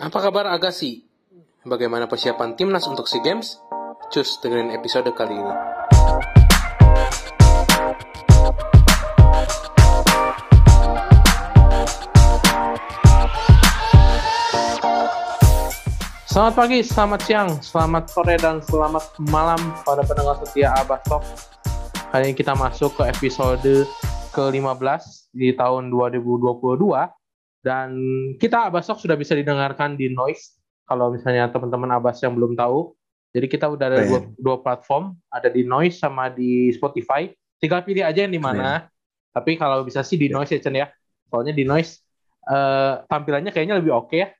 Apa kabar Agassi? Bagaimana persiapan timnas untuk SEA Games? Cus dengerin episode kali ini. Selamat pagi, selamat siang, selamat sore, dan selamat malam pada pendengar setia Abah Talk. Kali ini kita masuk ke episode ke-15 di tahun 2022 dan kita Abasok sudah bisa didengarkan di Noise kalau misalnya teman-teman Abas yang belum tahu. Jadi kita udah ada dua, dua platform, ada di Noise sama di Spotify. Tinggal pilih aja yang di mana. Tapi kalau bisa sih di Noise ya Chen ya. Soalnya di Noise uh, tampilannya kayaknya lebih oke okay ya.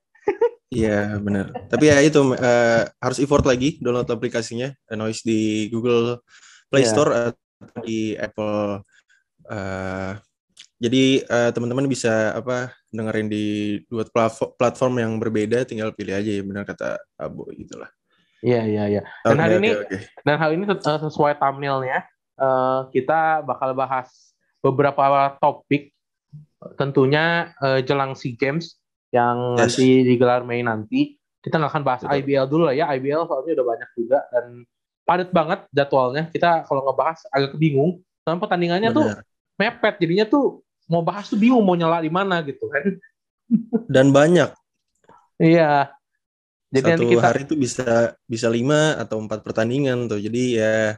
Iya benar. Tapi ya itu uh, harus effort lagi download aplikasinya Noise di Google Play yeah. Store atau di Apple. Uh, jadi uh, teman-teman bisa apa dengerin di dua platform yang berbeda, tinggal pilih aja ya benar kata Abu gitulah. Iya iya iya. Dan okay, hari okay, ini okay. dan hal ini sesuai thumbnailnya uh, kita bakal bahas beberapa topik tentunya uh, jelang SEA Games yang yes. nanti digelar Mei nanti. Kita nggak akan bahas Betul. IBL dulu lah ya. IBL soalnya udah banyak juga dan padat banget jadwalnya. Kita kalau ngebahas agak bingung. Soalnya pertandingannya Bener. tuh mepet. Jadinya tuh mau bahas tuh bingung mau nyala di mana gitu kan. Dan banyak. Iya. Jadi Satu nanti kita... hari itu bisa bisa lima atau empat pertandingan tuh. Jadi ya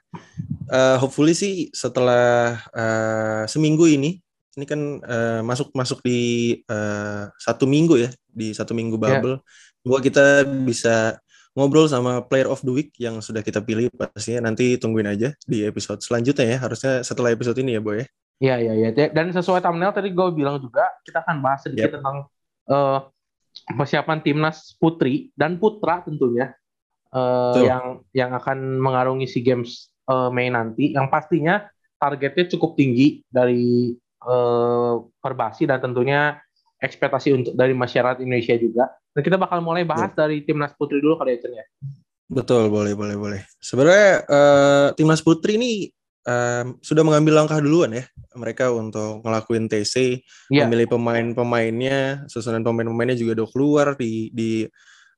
uh, hopefully sih setelah uh, seminggu ini ini kan uh, masuk masuk di uh, satu minggu ya di satu minggu ya. bubble. Yeah. Gua kita bisa ngobrol sama player of the week yang sudah kita pilih pastinya nanti tungguin aja di episode selanjutnya ya harusnya setelah episode ini ya boy ya. Iya iya iya dan sesuai thumbnail tadi gue bilang juga kita akan bahas sedikit yep. tentang uh, persiapan timnas putri dan putra tentunya uh, yang yang akan mengarungi SEA Games uh, Mei nanti yang pastinya targetnya cukup tinggi dari uh, Perbasi dan tentunya ekspektasi untuk dari masyarakat Indonesia juga. Dan kita bakal mulai bahas dari timnas putri dulu kali ya, ya. Betul, boleh, boleh, boleh. Sebenarnya uh, timnas putri ini um, sudah mengambil langkah duluan ya mereka untuk ngelakuin TC, yeah. memilih pemain-pemainnya, susunan pemain-pemainnya juga udah keluar di di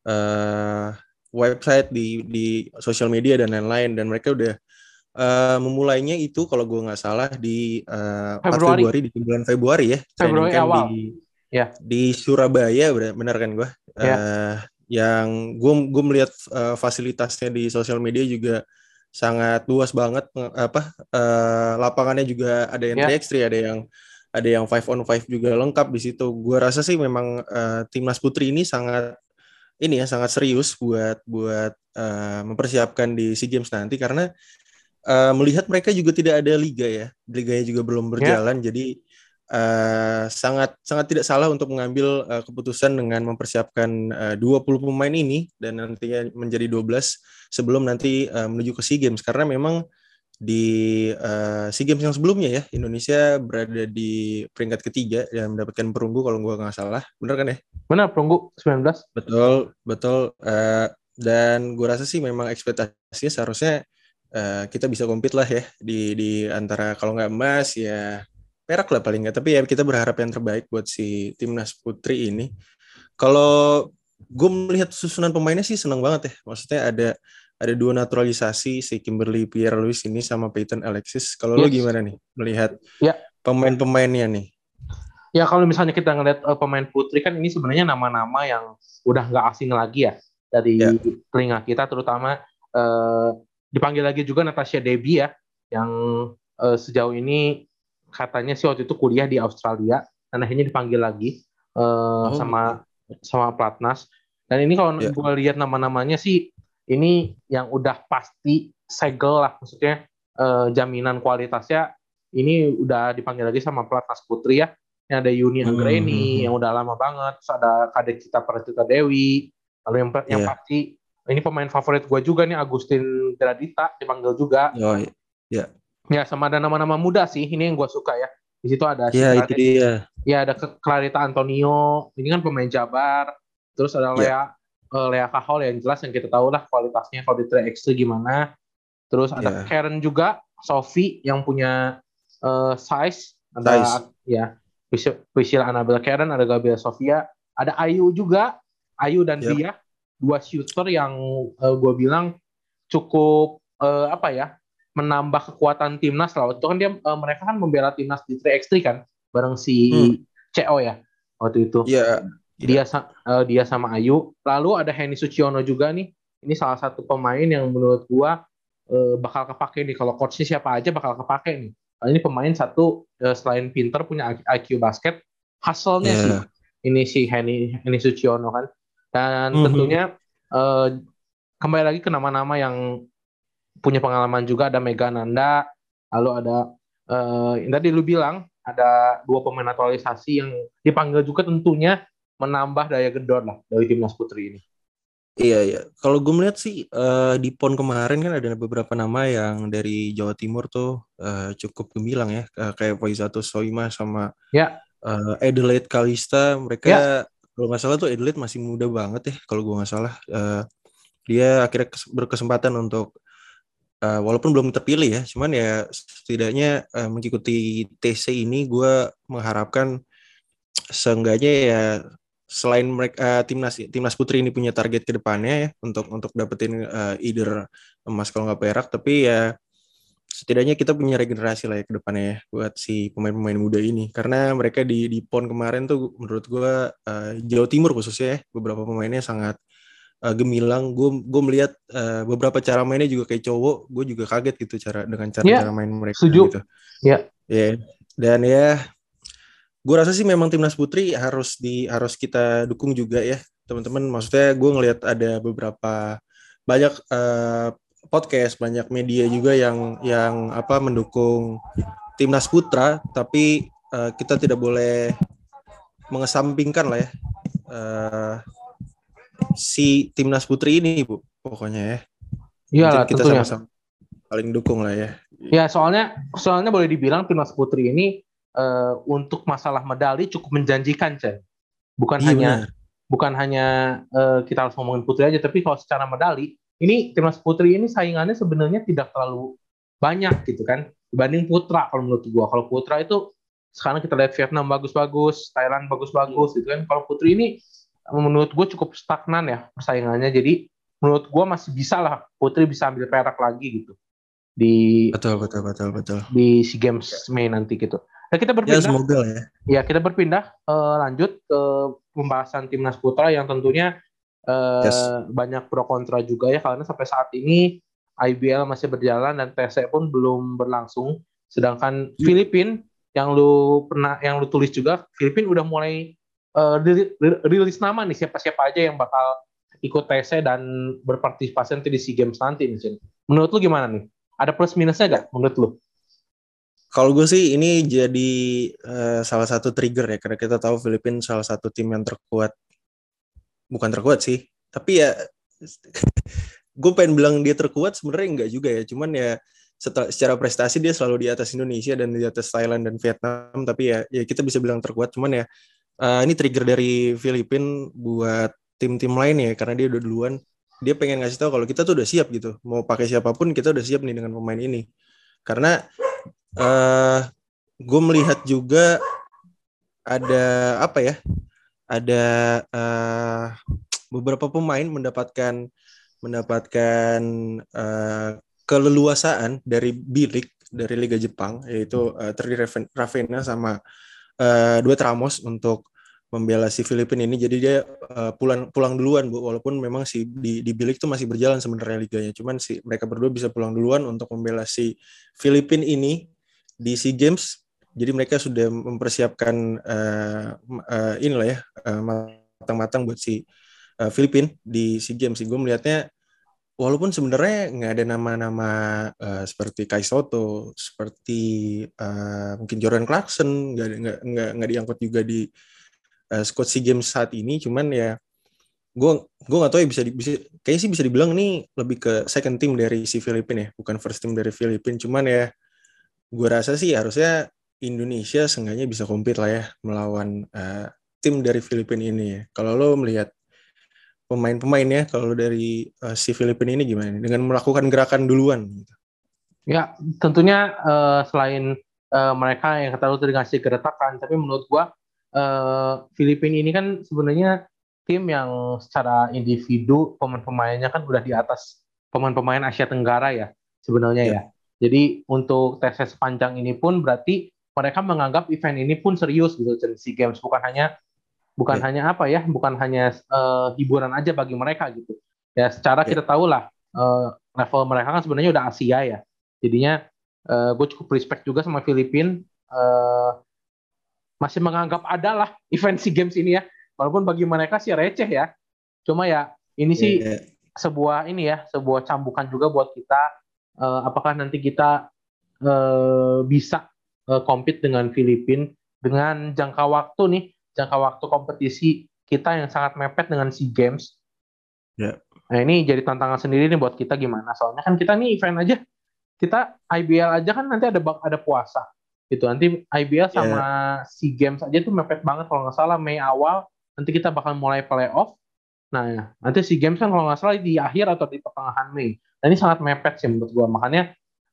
uh, website, di di sosial media dan lain-lain dan mereka udah uh, memulainya itu kalau gue nggak salah di uh, Februari. Februari di bulan Februari ya, Februari awal. di ya. di Surabaya benar kan gue, yeah. uh, yang gue gue melihat uh, fasilitasnya di sosial media juga sangat luas banget apa uh, lapangannya juga ada yang yeah. 3 ada yang ada yang five on five juga lengkap di situ. Gua rasa sih memang uh, timnas putri ini sangat ini ya sangat serius buat buat uh, mempersiapkan di SEA Games nanti karena uh, melihat mereka juga tidak ada liga ya. Liganya juga belum ya. berjalan yeah. jadi uh, sangat sangat tidak salah untuk mengambil uh, keputusan dengan mempersiapkan uh, 20 pemain ini dan nantinya menjadi 12 sebelum nanti uh, menuju ke SEA Games. Karena memang di uh, SEA Games yang sebelumnya ya Indonesia berada di peringkat ketiga dan mendapatkan perunggu kalau gua nggak salah. Benar kan ya? Benar perunggu 19 betul betul uh, dan gua rasa sih memang ekspektasinya seharusnya uh, kita bisa compete lah ya di di antara kalau nggak emas ya perak lah paling nggak tapi ya kita berharap yang terbaik buat si timnas putri ini kalau gue melihat susunan pemainnya sih seneng banget ya maksudnya ada ada dua naturalisasi si Kimberly Pierre Louis ini sama Peyton Alexis kalau yes. lo gimana nih melihat ya. pemain-pemainnya nih ya kalau misalnya kita ngeliat uh, pemain putri kan ini sebenarnya nama-nama yang udah nggak asing lagi ya dari ya. telinga kita terutama uh, dipanggil lagi juga Natasha Debbie ya yang uh, sejauh ini katanya sih waktu itu kuliah di Australia dan akhirnya dipanggil lagi uh, oh. sama sama Platnas. Dan ini kalau yeah. gue lihat nama-namanya sih ini yang udah pasti segel lah maksudnya uh, jaminan kualitasnya ini udah dipanggil lagi sama Platnas Putri ya. Yang ada Yuni hmm, Anggreni hmm, hmm. yang udah lama banget, terus ada Kadek Cita Pratita Dewi. Lalu yang yeah. yang pasti ini pemain favorit gue juga nih Agustin Gradita dipanggil juga. Oh, iya. Yeah. Ya sama ada nama-nama muda sih. Ini yang gue suka ya. Di situ ada Ya itu dia. Ya ada Clarita Antonio. Ini kan pemain Jabar. Terus ada ya. Lea uh, Lea Kahol yang jelas yang kita tahu lah kualitasnya kalau di 3x3 gimana. Terus ada yeah. Karen juga, Sophie yang punya uh, size. Ada size. ya Priscilla Annabelle Karen, ada Gabriel Sofia, ada Ayu juga Ayu dan yep. dia dua shooter yang uh, gue bilang cukup uh, apa ya menambah kekuatan timnas lah. Itu kan dia uh, mereka kan membela timnas di 3x3 kan bareng si hmm. CO ya waktu itu. Iya. Yeah. Dia uh, dia sama Ayu. Lalu ada Henny Suciono juga nih. Ini salah satu pemain yang menurut gua uh, bakal kepake nih kalau coachnya siapa aja bakal kepake nih. Nah, ini pemain satu uh, selain pinter punya IQ basket, hasilnya yeah. sih ini si Henny Henny Suciono kan. Dan mm -hmm. tentunya uh, kembali lagi ke nama-nama yang punya pengalaman juga ada Mega Nanda, lalu ada uh, yang tadi lu bilang ada dua pemain naturalisasi yang dipanggil juga tentunya menambah daya gedor lah dari timnas putri ini. Iya iya. Kalau gue melihat sih uh, di pon kemarin kan ada beberapa nama yang dari Jawa Timur tuh uh, cukup gemilang ya, uh, kayak Faizato Soima sama ya. uh, Adelaide Kalista. Mereka ya. kalau nggak salah tuh Adelaide masih muda banget ya, kalau gue nggak salah. Uh, dia akhirnya berkesempatan untuk uh, walaupun belum terpilih ya, cuman ya setidaknya uh, mengikuti TC ini gue mengharapkan seenggaknya ya selain mereka uh, timnas timnas putri ini punya target ke depannya ya untuk untuk dapetin uh, either emas kalau nggak perak, tapi ya setidaknya kita punya regenerasi lah ya ke depannya ya buat si pemain-pemain muda ini. Karena mereka di di pon kemarin tuh menurut gue uh, Jawa Timur khususnya ya beberapa pemainnya sangat uh, gemilang gue gue melihat uh, beberapa cara mainnya juga kayak cowok gue juga kaget gitu cara dengan cara yeah, cara main mereka setuju. gitu ya yeah. yeah. dan ya gue rasa sih memang timnas putri harus di harus kita dukung juga ya teman-teman maksudnya gue ngelihat ada beberapa banyak uh, podcast banyak media juga yang yang apa mendukung timnas putra tapi uh, kita tidak boleh mengesampingkan lah ya uh, si timnas putri ini bu pokoknya ya. Iya lah kita tentunya. sama-sama paling dukung lah ya. Ya soalnya soalnya boleh dibilang timnas putri ini uh, untuk masalah medali cukup menjanjikan Chen bukan iya, hanya benar. bukan hanya uh, kita harus ngomongin putri aja tapi kalau secara medali ini timnas putri ini saingannya sebenarnya tidak terlalu banyak gitu kan dibanding putra kalau menurut gua. Kalau putra itu sekarang kita lihat Vietnam bagus-bagus, Thailand bagus-bagus gitu kan. Kalau putri ini menurut gue cukup stagnan ya persaingannya. Jadi menurut gue masih bisa lah Putri bisa ambil perak lagi gitu di betul betul betul betul di si games Mei nanti gitu. Nah kita berpindah. Ya semoga ya. Ya kita berpindah uh, lanjut ke pembahasan timnas putra yang tentunya uh, yes. banyak pro kontra juga ya karena sampai saat ini IBL masih berjalan dan TC pun belum berlangsung. Sedangkan hmm. Filipin yang lu pernah yang lu tulis juga Filipin udah mulai rilis nama nih siapa-siapa aja yang bakal ikut TC dan berpartisipasi nanti di SEA Games nanti nih, Menurut lu gimana nih? Ada plus minusnya gak menurut lu? Kalau gue sih ini jadi uh, salah satu trigger ya karena kita tahu Filipina salah satu tim yang terkuat. Bukan terkuat sih, tapi ya gue pengen bilang dia terkuat sebenarnya enggak juga ya. Cuman ya secara prestasi dia selalu di atas Indonesia dan di atas Thailand dan Vietnam. Tapi ya ya kita bisa bilang terkuat. Cuman ya uh, ini trigger dari Filipin buat tim-tim lain ya karena dia udah duluan. Dia pengen ngasih tahu kalau kita tuh udah siap gitu. Mau pakai siapa pun kita udah siap nih dengan pemain ini. Karena uh, eh, gue melihat juga ada apa ya ada uh, beberapa pemain mendapatkan mendapatkan uh, keleluasaan dari bilik dari Liga Jepang yaitu uh, Tri Ravena sama uh, duet Ramos untuk membela si Filipina ini. Jadi dia uh, pulang pulang duluan bu. Walaupun memang si di di bilik itu masih berjalan sebenarnya liganya. Cuman si mereka berdua bisa pulang duluan untuk membela si Filipina ini di SEA Games jadi mereka sudah mempersiapkan uh, uh, inilah ya uh, matang-matang buat si uh, Filipina di SEA Games gue melihatnya walaupun sebenarnya nggak ada nama-nama uh, seperti Kai Soto, seperti uh, mungkin Jordan Clarkson nggak nggak nggak nggak diangkut juga di uh, squad SEA Games saat ini, cuman ya gue gue nggak tahu ya bisa, bisa kayaknya sih bisa dibilang nih lebih ke second team dari si Filipina ya, bukan first team dari Filipina, cuman ya gue rasa sih harusnya Indonesia seenggaknya bisa compete lah ya melawan uh, tim dari Filipina ini ya. Kalau lo melihat pemain-pemainnya kalau dari uh, si Filipina ini gimana dengan melakukan gerakan duluan gitu. Ya, tentunya uh, selain uh, mereka yang kata lu tadi ngasih geretakan, tapi menurut gua uh, Filipina ini kan sebenarnya tim yang secara individu pemain-pemainnya kan udah di atas pemain-pemain Asia Tenggara ya sebenarnya ya. ya. Jadi untuk tes sepanjang ini pun berarti mereka menganggap event ini pun serius gitu dan SEA Games bukan hanya bukan ya. hanya apa ya, bukan hanya uh, hiburan aja bagi mereka gitu. Ya secara ya. kita tahu lah uh, level mereka kan sebenarnya udah Asia ya. Jadinya uh, gue cukup respect juga sama Filipina uh, masih menganggap ada lah event SEA Games ini ya walaupun bagi mereka sih receh ya cuma ya ini sih yeah. sebuah ini ya sebuah cambukan juga buat kita uh, apakah nanti kita uh, bisa uh, compete dengan Filipina dengan jangka waktu nih jangka waktu kompetisi kita yang sangat mepet dengan SEA Games yeah. nah ini jadi tantangan sendiri nih buat kita gimana soalnya kan kita nih event aja kita IBL aja kan nanti ada ada puasa gitu nanti IBL sama yeah. SEA Games aja tuh mepet banget kalau nggak salah Mei awal nanti kita bakal mulai playoff. Nah, ya, nanti si games kan kalau nggak salah di akhir atau di pertengahan Mei. Nah, ini sangat mepet sih menurut gue. Makanya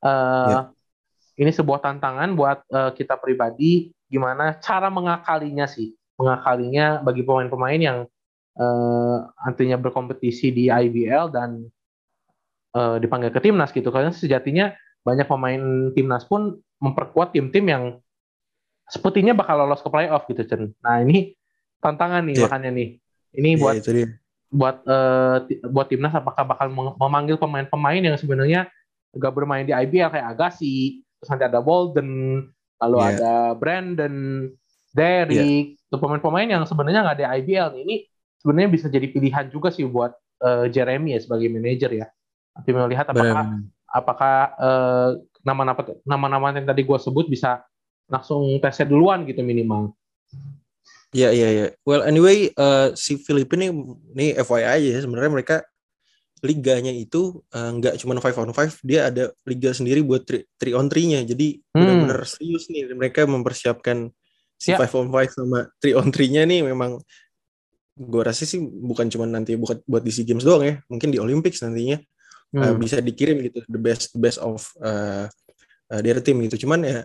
uh, yeah. ini sebuah tantangan buat uh, kita pribadi gimana cara mengakalinya sih. Mengakalinya bagi pemain-pemain yang uh, nantinya berkompetisi di IBL dan uh, dipanggil ke timnas gitu. Karena sejatinya banyak pemain timnas pun memperkuat tim-tim yang sepertinya bakal lolos ke playoff gitu, Chen. Nah, ini tantangan nih yeah. makanya nih. Ini yeah, buat itu dia. buat uh, buat timnas apakah bakal memanggil pemain-pemain yang sebenarnya gak bermain di IBL kayak Agassi, terus nanti ada Bolden, lalu yeah. ada Brandon, Derek, yeah. pemain-pemain yang sebenarnya nggak ada IBL nih. Ini sebenarnya bisa jadi pilihan juga sih buat uh, Jeremy ya sebagai manajer ya. Nanti melihat apakah Bener. apakah uh, nama-nama nama-nama yang tadi gue sebut bisa langsung tesnya duluan gitu minimal. Iya iya iya. Well anyway uh, si Filipina ini, ini FYI aja ya sebenarnya mereka liganya itu uh, nggak cuma five on five, dia ada liga sendiri buat three, three on three-nya. Jadi hmm. benar-benar serius nih mereka mempersiapkan si yeah. five on five sama three on three-nya nih memang gue rasa sih bukan cuma nanti buat buat di SEA Games doang ya, mungkin di Olympics nantinya hmm. uh, bisa dikirim gitu the best the best of uh, uh, their team gitu. Cuman ya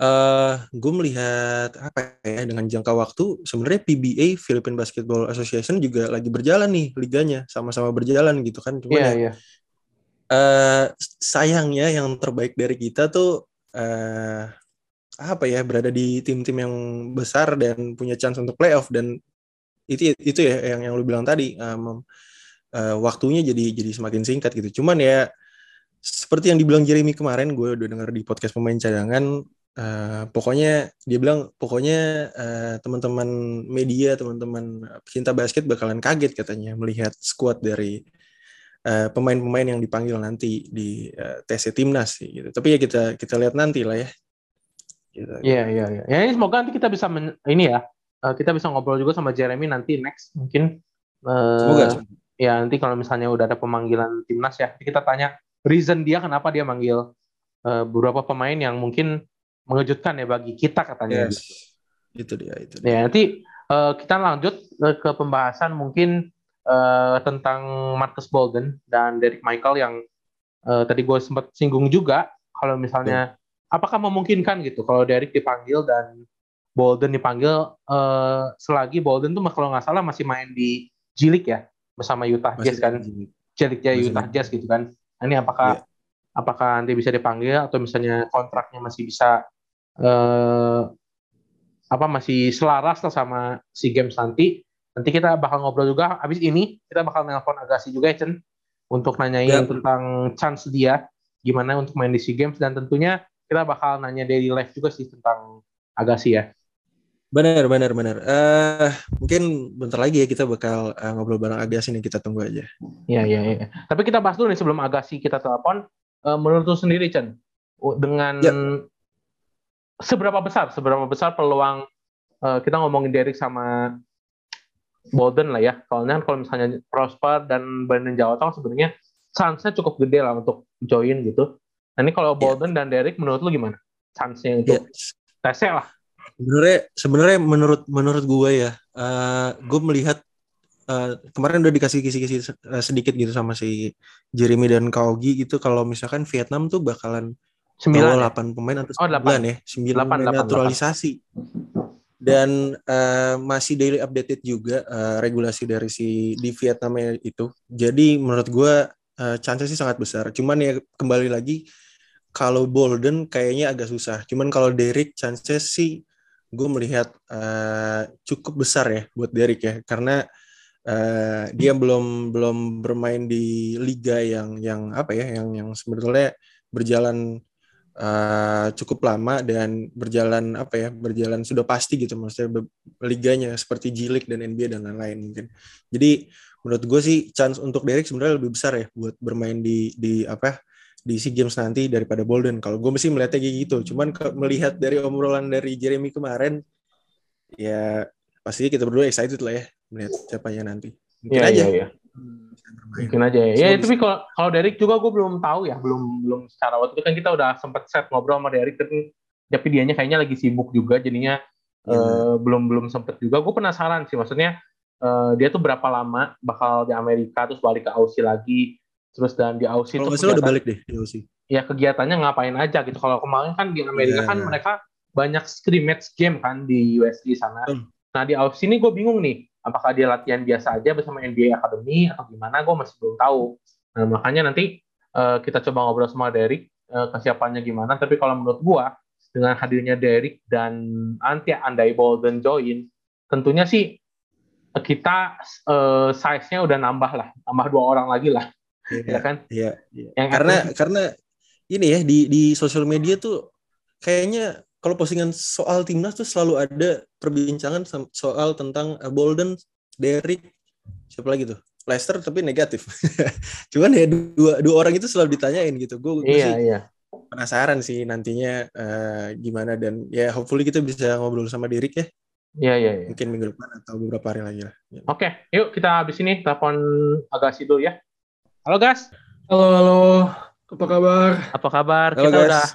uh, gue melihat apa ya dengan jangka waktu sebenarnya PBA Philippine Basketball Association juga lagi berjalan nih liganya sama-sama berjalan gitu kan cuma yeah, ya yeah. Uh, sayangnya yang terbaik dari kita tuh uh, apa ya berada di tim-tim yang besar dan punya chance untuk playoff dan itu itu ya yang yang lu bilang tadi um, uh, waktunya jadi jadi semakin singkat gitu cuman ya seperti yang dibilang Jeremy kemarin gue udah denger di podcast pemain cadangan Uh, pokoknya dia bilang pokoknya uh, teman-teman media teman-teman pecinta basket bakalan kaget katanya melihat squad dari pemain pemain-pemain yang dipanggil nanti di uh, TC timnas gitu tapi ya kita kita lihat nanti lah ya. Iya iya iya ya ini semoga nanti kita bisa men, ini ya uh, kita bisa ngobrol juga sama Jeremy nanti next mungkin uh, semoga ya nanti kalau misalnya udah ada pemanggilan timnas ya kita tanya reason dia kenapa dia manggil uh, beberapa pemain yang mungkin mengejutkan ya bagi kita katanya. Yes. Itu dia, itu dia. Ya, nanti uh, kita lanjut ke pembahasan mungkin uh, tentang Marcus Bolden dan Derek Michael yang uh, tadi gue sempat singgung juga kalau misalnya yeah. Apakah memungkinkan gitu kalau Derek dipanggil dan Bolden dipanggil uh, selagi Bolden tuh kalau nggak salah masih main di Jilik ya bersama Utah masih Jazz kan Jiliknya Utah Jazz gitu kan nah, ini apakah yeah. apakah nanti bisa dipanggil atau misalnya kontraknya masih bisa eh, apa masih selaras lah sama si games nanti. Nanti kita bakal ngobrol juga. Abis ini kita bakal nelpon Agassi juga ya Chen untuk nanyain ya. tentang chance dia gimana untuk main di SEA Games dan tentunya kita bakal nanya daily life juga sih tentang Agassi ya. Benar, benar, benar. Uh, mungkin bentar lagi ya kita bakal uh, ngobrol bareng Agassi nih, kita tunggu aja. Iya, iya, iya. Tapi kita bahas dulu nih sebelum Agassi kita telepon. Uh, menurut lu sendiri, Chen, dengan ya seberapa besar seberapa besar peluang uh, kita ngomongin Derek sama Bolden lah ya. Soalnya kan kalau misalnya Prosper dan Brandon Jawata sebenarnya chance-nya cukup gede lah untuk join gitu. Nah ini kalau iya. Bolden yeah. dan Derek menurut lu gimana? Chance-nya untuk yeah. tesnya lah. Sebenarnya sebenarnya menurut menurut gue ya, uh, eh, gue melihat uh, kemarin udah dikasih kisi-kisi sedikit gitu sama si Jeremy dan Kaugi gitu kalau misalkan Vietnam tuh bakalan Sembilan. Oh, 8 pemain atau 9 oh, 8. ya? 9 8, pemain 8, naturalisasi. 8. dan uh, masih daily updated juga uh, regulasi dari si di Vietnam itu. Jadi menurut gue uh, chance sih sangat besar. Cuman ya kembali lagi kalau Bolden kayaknya agak susah. Cuman kalau Derek chances sih gue melihat uh, cukup besar ya buat Derek ya karena uh, dia belum belum bermain di liga yang yang apa ya yang yang sebetulnya berjalan uh, cukup lama dan berjalan apa ya berjalan sudah pasti gitu maksudnya liganya seperti League dan NBA dan lain-lain mungkin jadi menurut gue sih chance untuk Derek sebenarnya lebih besar ya buat bermain di di apa di SEA Games nanti daripada Bolden. Kalau gue mesti melihatnya kayak gitu. Cuman ke, melihat dari obrolan dari Jeremy kemarin ya pasti kita berdua excited lah ya melihat siapanya nanti. Mungkin ya, aja. ya, ya mungkin aja ya. Ya, tapi kalau kalau Derek juga gue belum tahu ya, belum belum secara waktu. Itu kan kita udah sempat set ngobrol sama Derek tapi tapi dianya kayaknya lagi sibuk juga jadinya. Ya. uh, belum belum sempet juga. Gue penasaran sih maksudnya uh, dia tuh berapa lama bakal di Amerika terus balik ke Aussie lagi terus dan di Aussie kalau tuh udah balik deh di Aussie. Ya kegiatannya ngapain aja gitu. Kalau kemarin kan di Amerika yeah. kan mereka banyak scrimmage game kan di USD sana. Hmm. Nah di Aussie ini gue bingung nih apakah dia latihan biasa aja bersama NBA Academy atau gimana gue masih belum tahu nah makanya nanti uh, kita coba ngobrol sama Derek uh, kesiapannya gimana tapi kalau menurut gue dengan hadirnya Derek dan nanti andai Bolden join tentunya sih kita uh, size-nya udah nambah lah nambah dua orang lagi lah iya, ya kan iya, iya. Yang karena akhirnya, karena ini ya di di sosial media tuh kayaknya kalau postingan soal timnas tuh selalu ada perbincangan soal tentang uh, Bolden, Derek, siapa lagi tuh? Leicester tapi negatif. Cuman ya dua dua orang itu selalu ditanyain gitu. Gue iya, sih iya. penasaran sih nantinya uh, gimana dan ya hopefully kita bisa ngobrol sama Derek ya. Iya, iya, iya. Mungkin minggu depan atau beberapa hari lagi lah. Ya. Oke, yuk kita habis ini telepon agak dulu ya. Halo, Gas. Halo, halo. Apa kabar? Apa kabar? Halo, kita guys. udah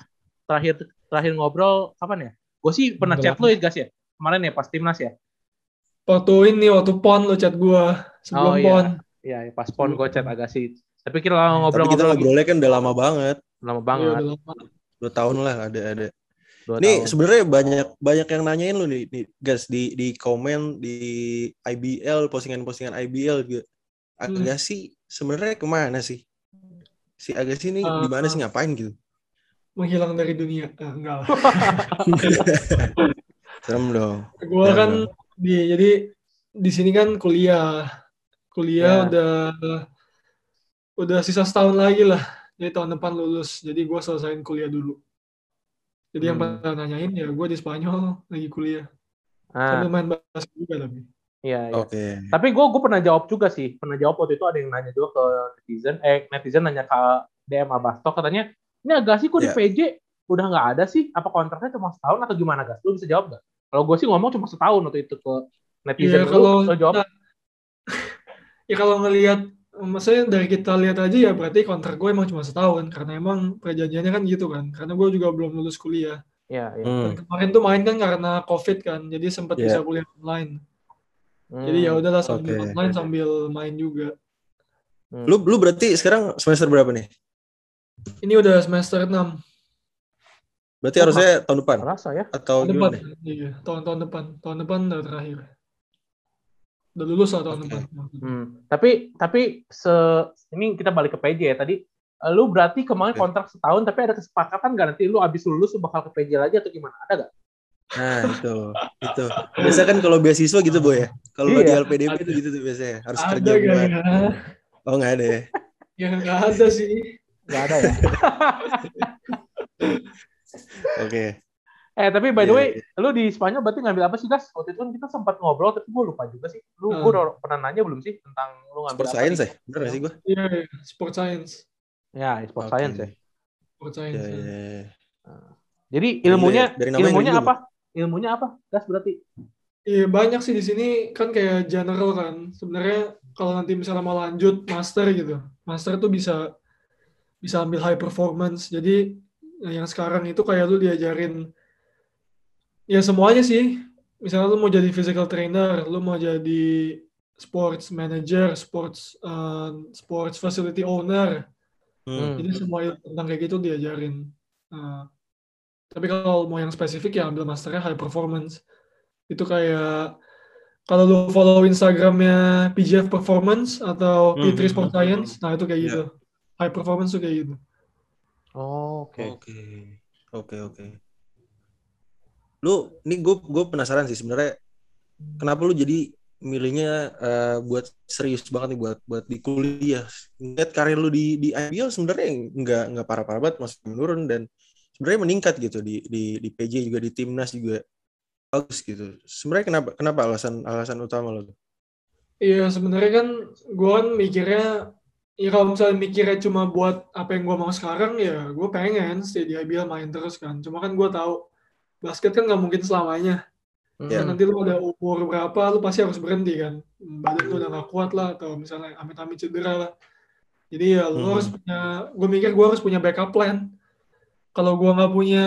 terakhir terakhir ngobrol kapan ya? Gue sih pernah chat lu ya guys ya? Kemarin ya pas timnas ya? Waktu ini, waktu pon lu chat gue. Sebelum oh, iya. pon. Iya, iya, pas pon gue chat agak sih. Tapi kita ngobrol Tapi kita ngobrolnya kan udah lama banget. Lama banget. Iya, lama. Dua tahun lah ada ada. Dua nih sebenarnya banyak banyak yang nanyain lu nih, nih guys di di komen di IBL postingan-postingan IBL juga. Agak hmm. sih sebenarnya ke mana sih? Si Agassi ini uh, di mana sih ngapain gitu? menghilang dari dunia. Ah, enggak lah. Serem dong. Gue kan di jadi di sini kan kuliah. Kuliah ya. udah udah sisa setahun lagi lah. Jadi tahun depan lulus. Jadi gue selesaiin kuliah dulu. Jadi hmm. yang pada nanyain ya gue di Spanyol lagi kuliah. Ah. Sambil main basket juga tapi. Iya, iya. Oke. Okay. Tapi gue gue pernah jawab juga sih. Pernah jawab waktu itu ada yang nanya juga ke netizen. Eh netizen nanya ke DM Abasto katanya ini agak sih kok yeah. di PJ udah nggak ada sih? Apa kontraknya cuma setahun atau gimana gas? Lu bisa jawab nggak? Kalau gue sih ngomong cuma setahun waktu itu ke netizen. Yeah, kalau lu, jawab. ya kalau ngelihat maksudnya dari kita lihat aja ya berarti kontrak gue emang cuma setahun karena emang perjanjiannya kan gitu kan karena gue juga belum lulus kuliah ya, ya. Hmm. kemarin tuh main kan karena covid kan jadi sempat yeah. bisa kuliah online hmm. jadi ya udahlah sambil okay. online sambil main juga hmm. lu lu berarti sekarang semester berapa nih ini udah semester 6. Berarti oh, harusnya tahun depan? Rasa ya. Atau tahun depan. Iya, tahun-tahun depan. Tahun depan udah terakhir. Udah lulus lah tahun okay. depan. Hmm. Tapi tapi se ini kita balik ke PJ ya tadi. Eh, lu berarti kemarin kontrak setahun tapi ada kesepakatan gak nanti lu abis lulus lu bakal ke PJ lagi atau gimana? Ada gak? Nah itu, itu. Biasa kan kalau beasiswa gitu boy ya. Kalau iya, di LPDP itu gitu tuh biasanya harus ada kerja buat. Ya? Oh nggak ada ya? Ya nggak ada sih. Gak ada ya. Oke. Okay. Eh tapi by the way, yeah, yeah. lu di Spanyol berarti ngambil apa sih gas? Waktu itu kan kita sempat ngobrol tapi gue lupa juga sih. Lu hmm. gue pernah nanya belum sih tentang lu ngambil sport apa? science ya? Bener gak sih gue? Iya, yeah, sport science. Ya, sport okay. science ya. Sport science. Yeah, yeah. Ya. Nah. Jadi ilmunya dari, dari ilmunya apa? Ilmunya apa? Gas berarti? Iya banyak sih di sini kan kayak general kan. Sebenarnya kalau nanti misalnya mau lanjut master gitu, master tuh bisa bisa ambil high performance. Jadi yang sekarang itu kayak lu diajarin ya semuanya sih. Misalnya lu mau jadi physical trainer, lu mau jadi sports manager, sports uh, sports facility owner. Hmm. Jadi semua tentang kayak gitu diajarin. Uh, tapi kalau mau yang spesifik ya ambil masternya high performance. Itu kayak kalau lu follow Instagramnya PGF Performance atau Hmm, P3 hmm, Sport hmm, Science, nah itu kayak Iya. gitu. High performance tuh kayak gitu. Oh, oke. Oke, oke, oke. Lu, ini gue gue penasaran sih sebenarnya kenapa lu jadi milihnya eh, buat serius banget nih buat buat di kuliah. Lihat karir lu di di IBL sebenarnya nggak nggak parah-parah banget, masih menurun dan sebenarnya meningkat gitu di di di PJ juga di timnas juga bagus gitu. Sebenarnya kenapa kenapa alasan alasan utama lo? Iya sebenarnya kan gue kan mikirnya ya kalau misalnya mikirnya cuma buat apa yang gue mau sekarang ya gue pengen stay di IBL main terus kan. Cuma kan gue tahu basket kan nggak mungkin selamanya. Ya. Kan nanti lu ada umur berapa lu pasti harus berhenti kan. Badan lu udah gak kuat lah atau misalnya amit-amit cedera lah. Jadi ya lu Hmm. harus punya, gue mikir gue harus punya backup plan. Kalau gue nggak punya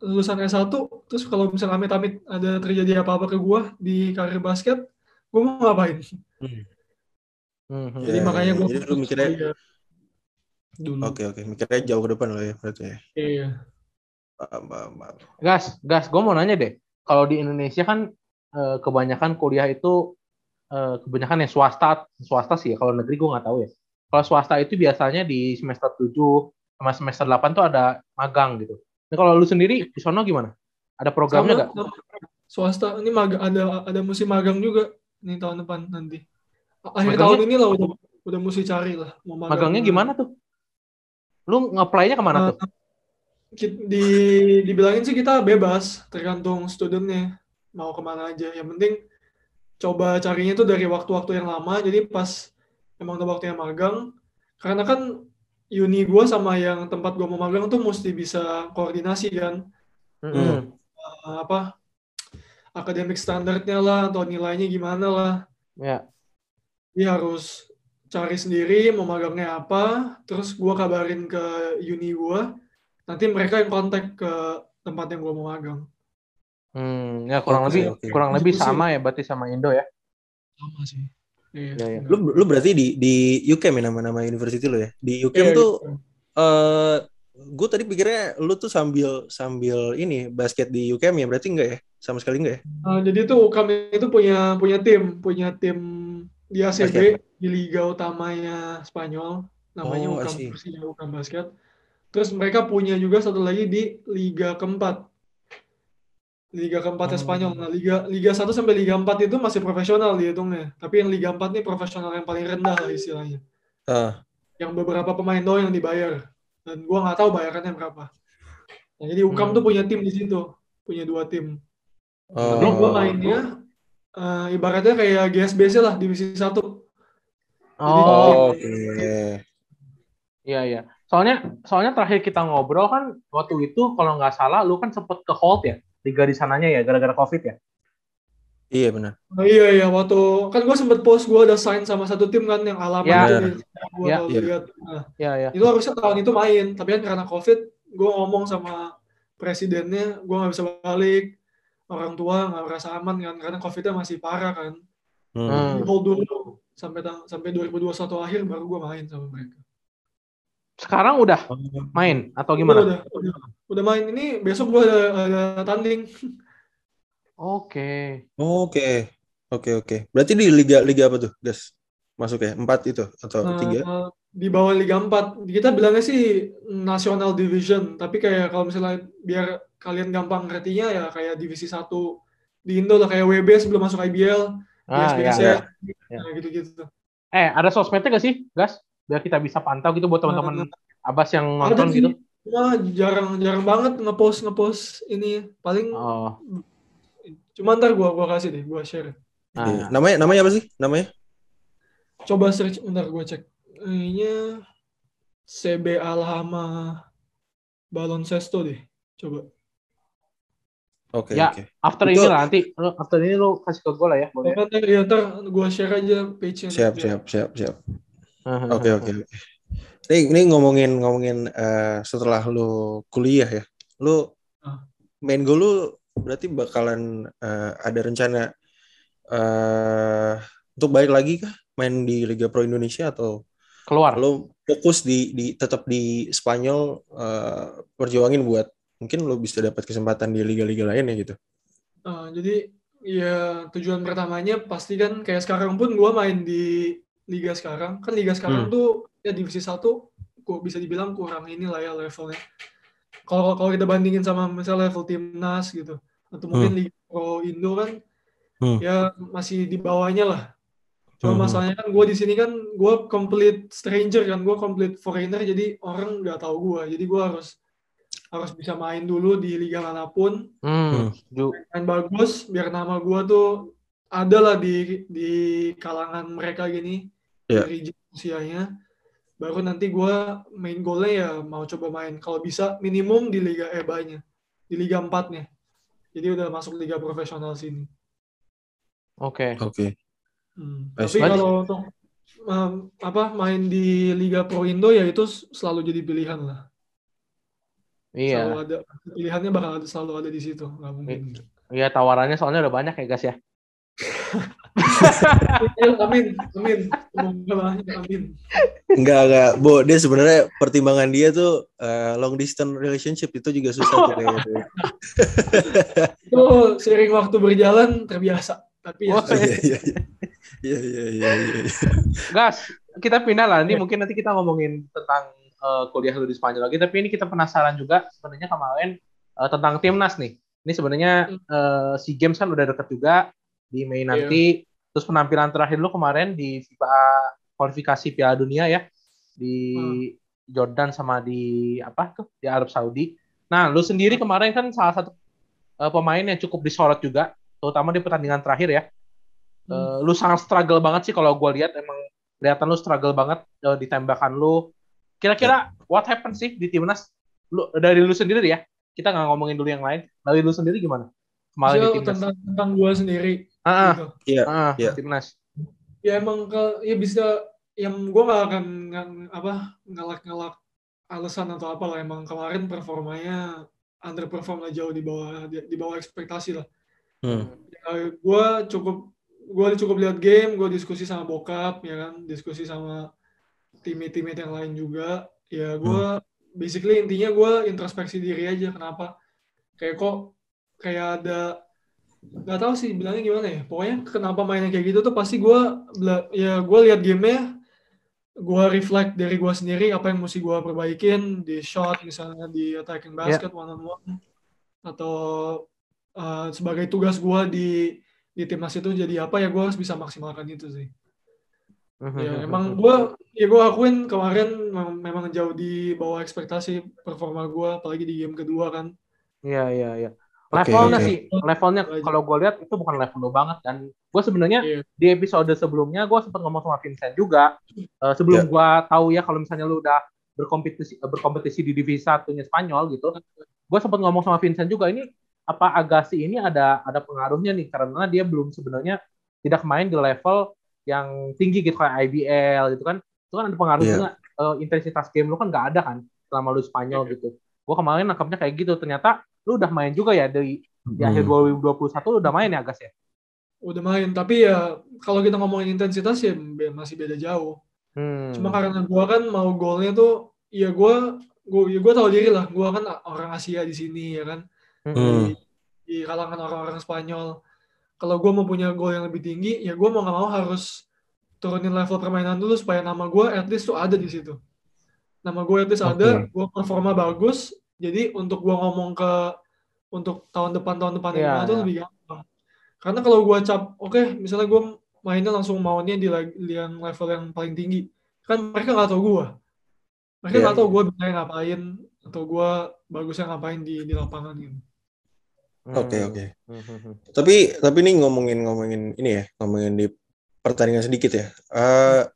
lulusan S1, terus kalau misalnya amit-amit ada terjadi apa-apa ke gue di karir basket, gue mau ngapain? Mhm. Jadi Ya, makanya ya, gue jadi lu mikirnya- dulu. Oke oke, mikirnya jauh ke depan lo ya berarti ya. Iya. Gas, gas. Gue mau nanya deh. Kalau di Indonesia kan eh, kebanyakan kuliah itu eh, kebanyakan yang swasta, swasta sih ya. Kalau negeri gue nggak tahu ya. Kalau swasta itu biasanya di semester 7 sama semester 8 tuh ada magang gitu. Ini kalau lu sendiri di sono gimana? Ada programnya nggak? Swasta ini mag ada ada musim magang juga nih tahun depan nanti. Akhir Magangnya? tahun ini lah udah udah mesti cari lah mau magang Magangnya gimana tuh? Lu nge-apply-nya ke mana tuh? Di dibilangin sih kita bebas tergantung studentnya mau ke mana aja. Yang penting coba carinya tuh dari waktu-waktu yang lama. Jadi pas emang udah waktunya magang karena kan uni gua sama yang tempat gua mau magang tuh mesti bisa koordinasi kan. Mm-mm. Eh, apa akademik standarnya lah atau nilainya gimana lah. Ya. dia harus cari sendiri mau magangnya apa. Terus gua kabarin ke uni gua nanti mereka yang kontak ke tempat yang gua mau magang Hmm, ya kurang Oke, lebih oke. kurang lebih sama ya berarti sama Indo ya. sama sih iya Iya, iya. Lu lu berarti di di UCAM ya nama-nama university lo ya? Di UCAM Iya, tuh gitu. eh gue tadi pikirnya lu tuh sambil sambil ini basket di UCAM ya berarti enggak ya? Sama sekali enggak ya? Nah, jadi tuh kami itu punya punya tim punya tim di ACB di liga utamanya Spanyol namanya Oh. Persija UKAM Basket terus mereka punya juga satu lagi di liga keempat liga keempatnya Oh. Spanyol nah liga liga 1 sampai liga 4 itu masih profesional dihitungnya tapi yang liga 4 nih profesional yang paling rendah lah istilahnya Ah, yang beberapa pemain doang yang dibayar dan gua nggak tahu bayarannya berapa nah, jadi UKAM Hmm. tuh punya tim di situ punya dua tim oh, Tapi gue mainnya eh, ibaratnya kayak GSBC lah divisi satu. Oh, oke. iya iya. Soalnya soalnya terakhir kita ngobrol kan waktu itu kalau nggak salah lu kan sempet ke hold ya liga di sananya ya gara-gara covid ya. Iya benar. Nah, iya iya waktu kan gue sempet post gue ada sign sama satu tim kan yang alamat Ya. itu Ya. Gue Ya. Ya. lihat. Nah, Iya iya. itu harusnya tahun itu main, tapi kan karena covid gue ngomong sama presidennya gue nggak bisa balik. Orang tua nggak merasa aman kan karena covidnya masih parah kan. Hmm. Di hold dulu sampai sampai 2021 akhir baru gue main sama mereka. Sekarang udah main atau gimana? Udah, udah, udah main ini besok gue ada, ada tanding. Oke. Oke. Oke oke. Berarti di liga liga apa tuh, guys? Masuk ya? Empat itu atau Nah, tiga? di bawah Liga 4. Kita bilangnya sih National Division, tapi kayak kalau misalnya biar kalian gampang ngertinya ya kayak divisi 1 di Indo lah kayak WB sebelum masuk IBL, Ah ya. ISBC, Ya. nah, gitu-gitu. Eh ada sosmednya gak sih, Gas? Biar kita bisa pantau gitu buat teman-teman Abbas yang nonton gitu. cuma jarang-jarang banget ngepost ngepost ini paling Oh. cuma ntar gua gua kasih deh, gua share. Iya. Nah, Namanya namanya apa sih? Namanya? Coba search bentar gua cek. Kayaknya CB Alhama Baloncesto deh. Coba. Oke Ya. oke. after Itu- ini lah nanti after ini lu kasih ke gue lah ya. Boleh. Ntar, ya, ntar gua share aja page-nya. Siap siap siap siap. Oke oke. Ini ini ngomongin ngomongin eh, setelah lu kuliah ya. Lu Ah. main goal lu berarti bakalan eh, ada rencana eh untuk balik lagi kah main di Liga Pro Indonesia atau Keluar. lu fokus di di tetap di Spanyol eh, perjuangin buat mungkin lu bisa dapat kesempatan di liga-liga lain ya gitu. Ah, jadi ya tujuan pertamanya pasti kan kayak sekarang pun gue main di liga sekarang kan liga sekarang Hmm. tuh ya divisi satu kok bisa dibilang kurang inilah ya levelnya kalau kalau kita bandingin sama misalnya level timnas gitu atau mungkin liga pro indo kan Hmm. ya masih di bawahnya lah cuma Hmm. masalahnya kan gue di sini kan gue complete stranger kan gue complete foreigner jadi orang nggak tahu gue jadi gue harus harus bisa main dulu di liga mana pun Hmm, Hmm. main bagus biar nama gua tuh ada lah di di kalangan mereka gini Iya. dari usianya baru nanti gua main golnya ya mau coba main kalau bisa minimum di liga EBA-nya di liga 4-nya jadi udah masuk liga profesional sini Oke. Oke. Hmm. I tapi kalau untuk um, apa main di liga pro Indo ya itu selalu jadi pilihan lah Iya. selalu ada pilihannya bakal ada selalu ada di situ nggak mungkin Iya tawarannya soalnya udah banyak ya guys ya. Amin amin amin Enggak, enggak. Bo, dia sebenarnya pertimbangan dia tuh eh, long distance relationship itu juga susah tuh kayak gitu. itu seiring waktu berjalan terbiasa tapi ya Oh, Iya, iya, iya. Iya, iya, iya, iya. Gas, kita pindah lah. Ini Iya. mungkin nanti kita ngomongin tentang eh, kuliah lu di Spanyol lagi. Tapi ini kita penasaran juga sebenarnya kemarin eh, tentang timnas nih. Ini sebenarnya eh, si Games kan udah deket juga di Mei Iya. nanti. Terus penampilan terakhir lu kemarin di FIBA kualifikasi Piala Dunia ya di Jordan sama di apa tuh di Arab Saudi. Nah, lu sendiri kemarin kan salah satu eh, pemain yang cukup disorot juga, terutama di pertandingan terakhir ya. Eh, lu sangat struggle banget sih kalau gue lihat emang kelihatan lu struggle banget eh, di tembakan lu. Kira-kira what happened sih di timnas? Lu dari lu sendiri ya. Kita nggak ngomongin dulu yang lain. Dari lu sendiri gimana? Kemarin di Maksudnya timnas. tentang tentang gua sendiri Ah, ah, gitu. Iya. ah, Iya. timnas. ya emang ke ya bisa yang gua nggak akan nggak apa ngelak-ngelak alasan atau apa lah emang kemarin performanya underperform lah jauh di bawah di, di bawah ekspektasi lah Hmm. ya, gue cukup gue cukup lihat game gue diskusi sama bokap ya kan diskusi sama teammate yang lain juga ya gue basically intinya gue introspeksi diri aja kenapa kayak kok kayak ada nggak tahu sih bilangnya gimana ya. Pokoknya kenapa mainnya kayak gitu tuh pasti gue ya gue lihat gamenya gue reflect dari gue sendiri apa yang mesti gue perbaikin di shot misalnya di attacking basket one on one atau uh, sebagai tugas gue di di timnas itu jadi apa ya gue harus bisa maksimalkan itu sih. Mhm, ya emang gue ya gue akuin kemarin mem- memang jauh di bawah ekspektasi performa gue apalagi di game kedua kan. Iya iya iya. Levelnya oke. sih, levelnya kalau gue lihat itu bukan level lo banget kan. Gue sebenarnya Iya. di episode sebelumnya gue sempat ngomong sama Vincent juga. Eh, sebelum Iya. gue tahu ya kalau misalnya lu udah berkompetisi eh, berkompetisi di divisi satunya Spanyol gitu, gue sempat ngomong sama Vincent juga ini apa Agassi ini ada ada pengaruhnya nih karena dia belum sebenarnya tidak main di level yang tinggi gitu kayak IBL gitu kan. Itu kan ada pengaruhnya eh, intensitas game lu kan nggak ada kan selama lu Spanyol gitu. Gue kemarin nangkapnya kayak gitu. Ternyata lu udah main juga ya di di akhir Hmm. 2021 lu udah main ya Gas ya. udah main tapi ya kalau kita ngomongin intensitas ya masih beda jauh Hmm. cuma karena gue kan mau golnya tuh ya gue gue ya gue tahu diri lah gue kan orang Asia di sini ya kan Hmm. di, di kalangan orang-orang Spanyol kalau gue mau punya gol yang lebih tinggi ya gue mau nggak mau harus turunin level permainan dulu supaya nama gue at least tuh ada di situ nama gue at least ada gue performa bagus jadi untuk gue ngomong ke untuk tahun depan tahun depan Iya, yang tuh iya. lebih gampang karena kalau gue cap oke misalnya gue mainnya langsung maunya di, yang level yang paling tinggi kan mereka nggak tahu gue mereka Iya. nggak tahu gue bisa ngapain atau gue bagusnya ngapain di di lapangan gitu Oke, oke. Hmm, hmm, hmm. Tapi tapi ini ngomongin ngomongin ini ya, ngomongin di pertandingan sedikit ya. Eh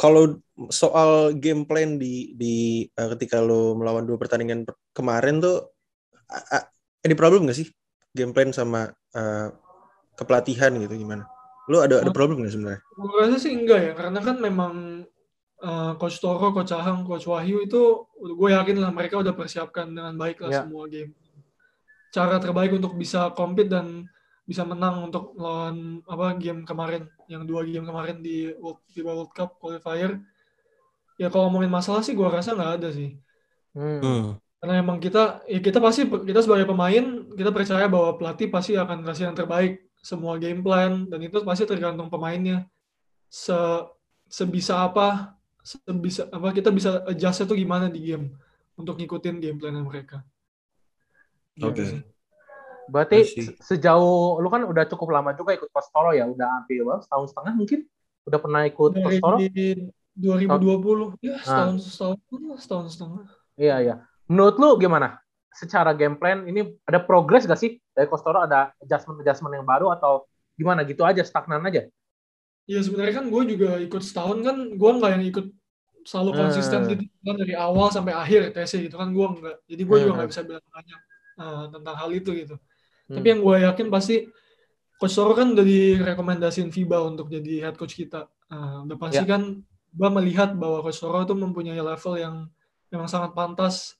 kalau soal game plan di di eh, ketika lo melawan dua pertandingan per- kemarin tuh a- a- any problem gak sih game plan sama eh, kepelatihan gitu gimana? Lo ada ada problem gak sebenarnya? Gue rasa sih enggak ya, karena kan memang uh, Coach Toro, Coach Ahang, Coach Wahyu itu gue yakin lah mereka udah persiapkan dengan baik lah Ya. semua game. Cara terbaik untuk bisa compete dan bisa menang untuk lawan apa game kemarin, yang dua game kemarin di World, FIBA World Cup qualifier. Ya kalau ngomongin masalah sih gue rasa nggak ada sih. Hmm. Hmm. Karena emang kita, ya kita pasti, kita sebagai pemain, kita percaya bahwa pelatih pasti akan kasih yang terbaik semua game plan dan itu pasti tergantung pemainnya. Se sebisa apa sebisa apa kita bisa adjust itu gimana di game untuk ngikutin game plan mereka. Gitu Oke. Okay. Berarti sejauh lu kan udah cukup lama juga ikut Kostoro ya, udah hampir setahun setengah mungkin udah pernah ikut Dari Kostoro? 2020 ya setahun nah. setahun setahun setengah. Iya iya. Menurut lu gimana? Secara game plan ini ada progres gak sih dari Kostoro ada adjustment adjustment yang baru atau gimana gitu aja stagnan aja? Iya sebenarnya kan gue juga ikut setahun kan gue nggak yang ikut selalu konsisten hmm. gitu kan dari awal sampai akhir TC gitu kan gue nggak jadi gue hmm. juga nggak bisa bilang banyak uh, tentang hal itu gitu hmm. tapi yang gue yakin pasti coach Toro kan udah direkomendasiin FIBA untuk jadi head coach kita uh, udah pasti yeah. kan gue melihat bahwa coach Toro itu mempunyai level yang memang sangat pantas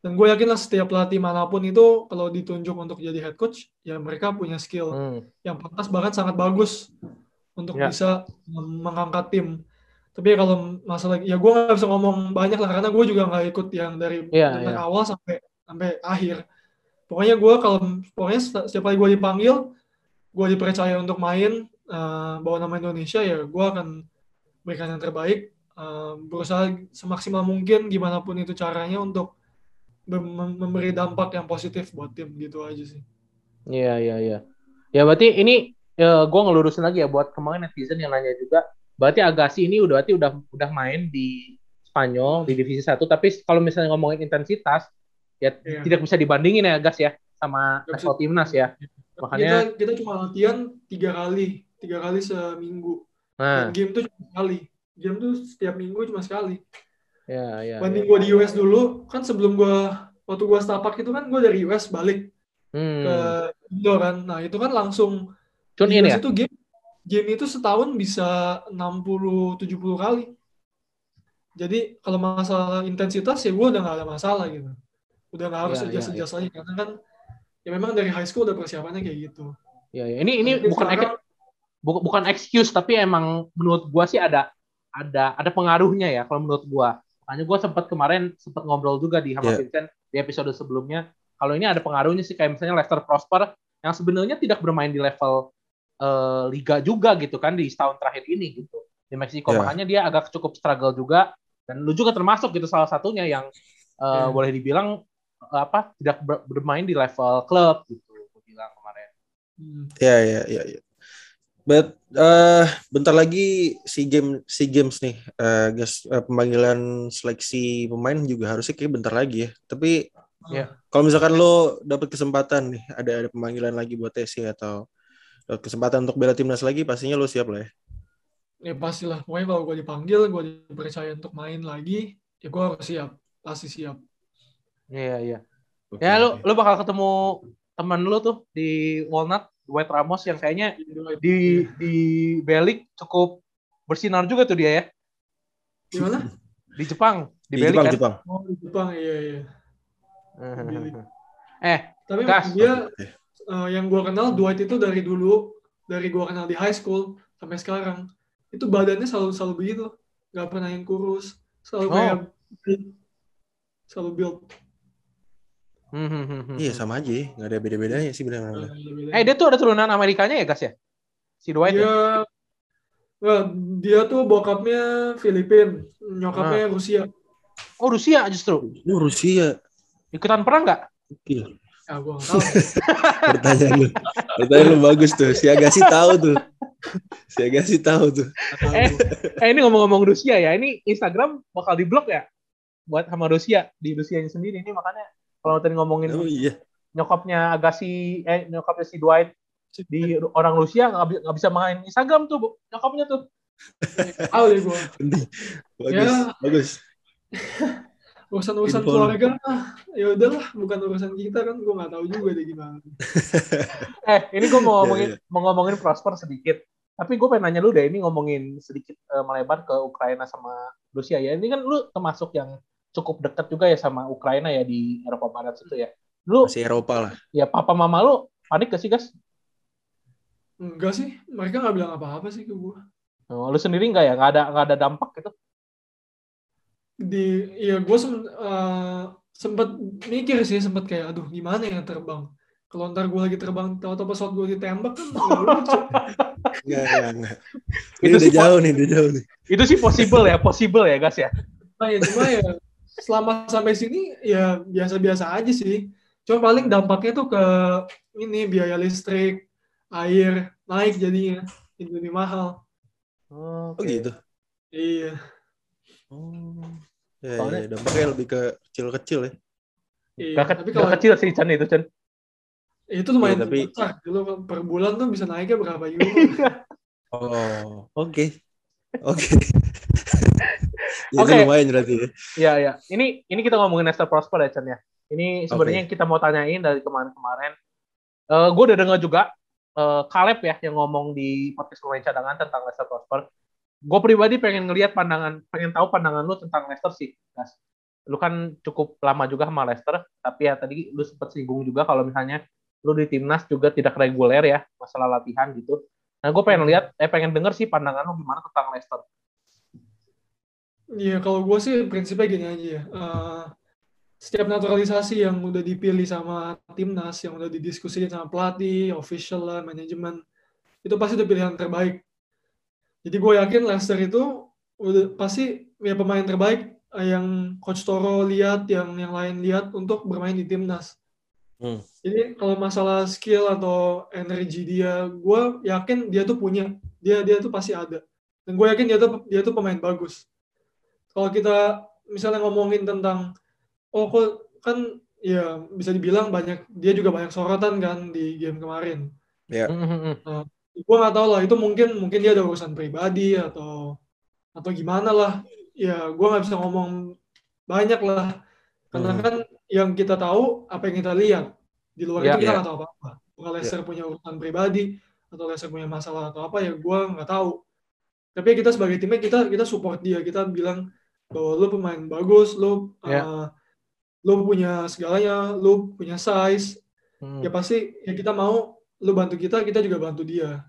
dan gue yakin lah setiap pelatih mana pun itu kalau ditunjuk untuk jadi head coach ya mereka punya skill hmm. yang pantas bahkan sangat bagus untuk yeah. bisa mengangkat tim tapi kalau masalah ya gue nggak bisa ngomong banyak lah karena gue juga nggak ikut yang dari yeah, dari yeah. awal sampai sampai akhir pokoknya gue kalau pokoknya setiap kali gue dipanggil gue dipercaya untuk main uh, bawa nama Indonesia ya gue akan berikan yang terbaik. Uh, berusaha semaksimal mungkin gimana pun itu caranya untuk memberi dampak yang positif buat tim gitu aja sih. Iya iya iya. Ya berarti ini ya, gue ngelurusin lagi ya buat kemarin netizen yang nanya juga berarti Agassi ini udah berarti udah udah main di Spanyol di divisi satu tapi kalau misalnya ngomongin intensitas ya yeah. tidak bisa dibandingin ya Gas ya sama level timnas ya makanya kita, kita cuma latihan tiga kali tiga kali seminggu nah. Dan game tuh cuma sekali game tuh setiap minggu cuma sekali ya ya banding ya. gue di US dulu kan sebelum gue waktu gue stapak itu kan gue dari US balik hmm. ke Indo kan nah itu kan langsung Tune in ya? itu game game itu setahun bisa 60 70 kali. Jadi kalau masalah intensitas ya gue udah gak ada masalah gitu. Udah gak harus adjust ya, ya. lagi karena kan ya memang dari high school udah persiapannya kayak gitu. Ya, ya. ini ini bukan sekarang, bukan bukan excuse tapi emang menurut gue sih ada ada ada pengaruhnya ya kalau menurut gue. Makanya gue sempat kemarin sempat ngobrol juga di Hama yeah. Vincent di episode sebelumnya. Kalau ini ada pengaruhnya sih kayak misalnya Leicester Prosper yang sebenarnya tidak bermain di level uh, liga juga gitu kan di setahun terakhir ini gitu di Meksiko yeah. makanya dia agak cukup struggle juga dan lu juga termasuk gitu salah satunya yang uh, yeah. boleh dibilang apa tidak bermain di level klub gitu gue bilang kemarin. Ya ya ya. ya. But uh, bentar lagi si game si games nih, uh, guys uh, pemanggilan seleksi pemain juga harusnya kayak bentar lagi ya. Tapi yeah. kalau misalkan lo dapet kesempatan nih, ada ada pemanggilan lagi buat TC atau kesempatan untuk bela timnas lagi pastinya lo siap lah ya ya pastilah pokoknya kalau gue dipanggil gue dipercaya untuk main lagi ya gue harus siap pasti siap iya iya. Okay. ya lo lo bakal ketemu teman lo tuh di Walnut White Ramos yang kayaknya di di Belik cukup bersinar juga tuh dia ya. Di mana? Di Jepang di, di Belik Jepang, kan? Jepang. oh di Jepang iya iya. Eh tapi Kas. dia uh, yang gue kenal Dwight itu dari dulu dari gue kenal di high school sampai sekarang. Itu badannya selalu selalu begitu. Nggak pernah yang kurus. Selalu oh. kayak selalu build iya sama aja nggak ada beda-bedanya sih benar eh dia tuh ada turunan Amerikanya ya gas ya si Dwight dia, ya? Nah, dia tuh bokapnya Filipin nyokapnya nah. Rusia oh Rusia justru oh Rusia ikutan perang nggak Ah, gua tahu. Pertanyaan lu. Pertanyaan lu bagus tuh. Si Agassi tahu tuh. Si Agassi tahu tuh. Eh, eh ini ngomong-ngomong Rusia ya. Ini Instagram bakal diblok ya? Buat sama Rusia di Rusianya sendiri ini makanya kalau tadi ngomongin oh, iya. nyokapnya Agassi eh nyokapnya si Dwight di orang Rusia nggak bisa main Instagram tuh bu. nyokapnya tuh. Tahu deh gua. Bagus. Ya. Bagus urusan-urusan keluarga ya udahlah bukan urusan kita kan gue nggak tahu juga deh gimana eh ini gue mau ngomongin yeah, yeah. mau ngomongin Prosper sedikit tapi gue pengen nanya lu deh ini ngomongin sedikit uh, melebar ke Ukraina sama Rusia ya ini kan lu termasuk yang cukup dekat juga ya sama Ukraina ya di Eropa Barat itu ya lu masih Eropa lah ya papa mama lu panik gak sih guys enggak sih mereka nggak bilang apa-apa sih ke gue oh, lu sendiri nggak ya nggak ada nggak ada dampak gitu di ya gue sem, uh, sempet mikir sih sempet kayak aduh gimana ya terbang Kalau ntar gue lagi terbang, tahu-tahu pesawat gue ditembak kan. Enggak, enggak, enggak. Ini Itu udah sih jauh nih, udah jauh nih. Itu sih possible ya, possible ya guys ya. Nah, ya cuma ya selama sampai sini ya biasa-biasa aja sih. Cuma paling dampaknya tuh ke ini biaya listrik, air naik jadinya jadi lebih mahal. Oh gitu. Iya. Oh. Ya, Soalnya- ya, dampaknya lebih ke kecil-kecil ya. Iya. Gak, ke- tapi kalau kecil sih Chan itu Chan. itu lumayan Iya, tapi- besar. Dulu per bulan tuh bisa naiknya berapa euro? Oh, oke. Oke. ya, Oke. itu lumayan berarti ya. Iya iya. Ini ini kita ngomongin Nesta Prosper ya Chan ya. Ini sebenarnya Oke. yang kita mau tanyain dari kemarin-kemarin. Eh gue udah dengar juga Caleb ya yang ngomong di podcast pemain cadangan tentang Leicester Prosper. Gue pribadi pengen ngelihat pandangan, pengen tahu pandangan lu tentang Leicester sih, Gas. Lu kan cukup lama juga sama Leicester, tapi ya tadi lu sempat singgung juga kalau misalnya lu di timnas juga tidak reguler ya masalah latihan gitu. Nah gue pengen lihat, eh pengen denger sih pandangan lu gimana tentang Leicester. Iya, kalau gue sih prinsipnya gini aja ya. Eh, setiap naturalisasi yang udah dipilih sama timnas, yang udah didiskusikan sama pelatih, official lah, manajemen, itu pasti udah pilihan terbaik. Jadi gue yakin Leicester itu udah pasti ya pemain terbaik eh, yang Coach Toro lihat, yang yang lain lihat untuk bermain di timnas. Hmm. Jadi kalau masalah skill atau energi dia, gue yakin dia tuh punya, dia dia tuh pasti ada. Dan gue yakin dia tuh dia tuh pemain bagus. Kalau kita misalnya ngomongin tentang, oh kok kan ya bisa dibilang banyak dia juga banyak sorotan kan di game kemarin. Ya. Hmm, Gue nggak tahu lah itu mungkin mungkin dia ada urusan pribadi atau atau gimana lah. Ya gue nggak bisa ngomong banyak lah. Karena Hmm. kan yang kita tahu apa yang kita lihat di luar Ya, itu kita ya. nggak tahu apa-apa. Kalau Leicester punya urusan pribadi atau Leicester punya masalah atau apa ya gue nggak tahu. Tapi kita sebagai timnya kita kita support dia. Kita bilang bahwa lu pemain bagus, lu Ya. uh, lu punya segalanya, lu punya size. hmm. Ya pasti ya kita mau lu bantu kita, kita juga bantu dia.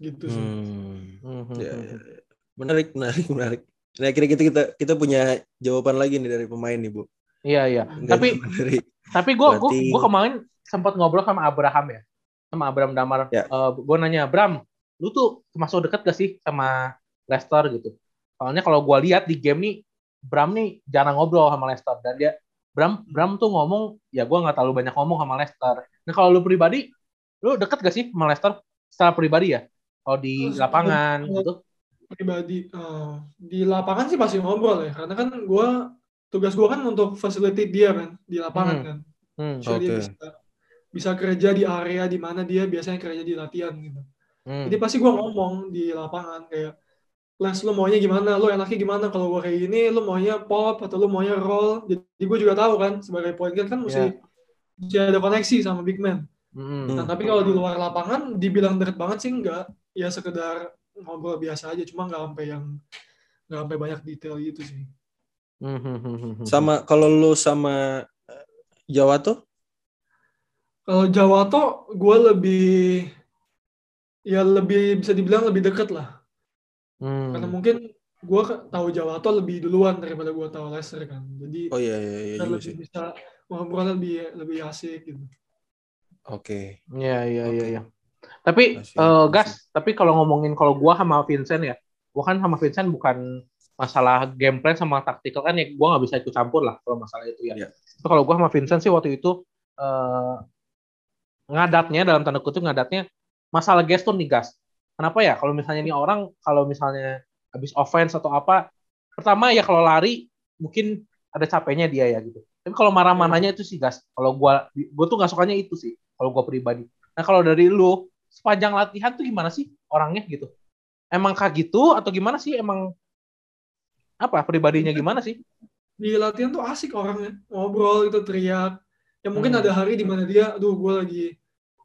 Gitu sih. Hmm. Hmm, hmm, Ya, hmm. ya, ya. Menarik, menarik, menarik. Nah, kira kita kita kita punya jawaban lagi nih dari pemain nih, Bu. Iya iya. Tapi dari tapi gue gue Berarti- gue kemarin sempat ngobrol sama Abraham ya, sama Abraham Damar. Ya. gue nanya Bram, lu tuh termasuk deket gak sih sama Leicester gitu? Soalnya kalau gue lihat di game nih, Bram nih jarang ngobrol sama Leicester dan dia Bram Bram tuh ngomong, ya gue nggak terlalu banyak ngomong sama Leicester. Nah kalau lu pribadi, lu deket gak sih sama Leicester secara pribadi ya? Kalau di lapangan gitu? Pribadi eh, di lapangan sih pasti ngobrol ya, karena kan gue tugas gue kan untuk facilitate dia kan di lapangan Hmm. kan. Hmm. Dia Oke. bisa bisa kerja di area di mana dia biasanya kerja di latihan gitu. Hmm. Jadi pasti gue ngomong di lapangan kayak Les lu maunya gimana, lu enaknya gimana kalau gue kayak gini, lu maunya pop atau lu maunya roll. Jadi gue juga tahu kan sebagai point guard kan mesti, mesti ada koneksi sama big man. Hmm. Nah, tapi kalau di luar lapangan dibilang deket banget sih enggak. Ya sekedar ngobrol biasa aja, cuma nggak sampai yang nggak sampai banyak detail gitu sih. Hmm, hmm, hmm, hmm, hmm. sama kalau lu sama eh, Jawa tuh Kalau Jawato gue lebih ya lebih bisa dibilang lebih deket lah. Hmm. Karena mungkin gue tahu Jawato lebih duluan daripada gue tahu Leicester kan. Jadi Oh iya iya iya lebih sih. bisa ngobrol lebih lebih asik gitu. Oke. Iya iya iya Oke. iya. Tapi eh, masih. gas, tapi kalau ngomongin kalau gua sama Vincent ya, gua kan sama Vincent bukan masalah game plan sama taktikal kan ya gua nggak bisa ikut campur lah kalau masalah itu ya. Iya. Tapi kalau gua sama Vincent sih waktu itu eh, ngadatnya dalam tanda kutip ngadatnya masalah gestur nih gas. Kenapa ya kalau misalnya nih orang kalau misalnya habis offense atau apa, pertama ya kalau lari mungkin ada capeknya dia ya gitu. Tapi kalau marah-marahnya itu sih gas. Kalau gua gua tuh nggak sukanya itu sih kalau gua pribadi. Nah kalau dari lu sepanjang latihan tuh gimana sih orangnya gitu? Emang kayak gitu atau gimana sih? Emang apa pribadinya gimana sih? Di latihan tuh asik orangnya, ngobrol itu teriak. Ya mungkin Hmm. ada hari di mana dia, aduh gue lagi,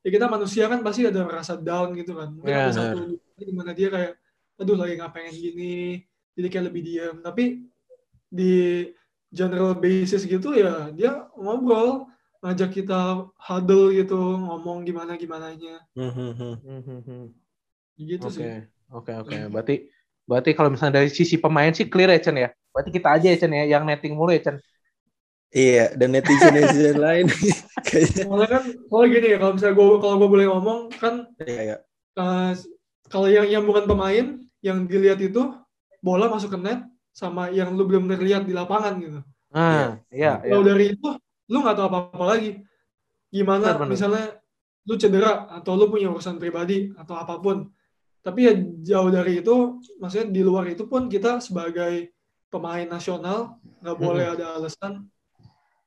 ya kita manusia kan pasti ada rasa down gitu kan. Mungkin Ya, ada satu di mana dia kayak, aduh lagi nggak pengen gini, jadi kayak lebih diam. Tapi di general basis gitu ya dia ngobrol, ngajak kita huddle gitu, ngomong gimana gimananya, Hmm, hmm, hmm. Hmm, gitu Oke, sih. oke, oke. Berarti berarti kalau misalnya dari sisi pemain sih clear ya Chen ya. Berarti kita aja ya Chen ya yang netting mulu ya Chen. Iya, dan netizen netizen lain kayaknya. Soalnya kan, soalnya gini ya, kalau misalnya gue kalau gue boleh ngomong kan, Iya, iya. uh, kalau yang yang bukan pemain, yang dilihat itu bola masuk ke net, sama yang lu belum lihat di lapangan gitu. Ah, iya, iya. Kalau dari itu, lu nggak tahu apa-apa lagi. Gimana Benar, benar. misalnya lu cedera atau lu punya urusan pribadi atau apa pun. Tapi ya jauh dari itu, maksudnya di luar itu pun kita sebagai pemain nasional nggak boleh ada alasan.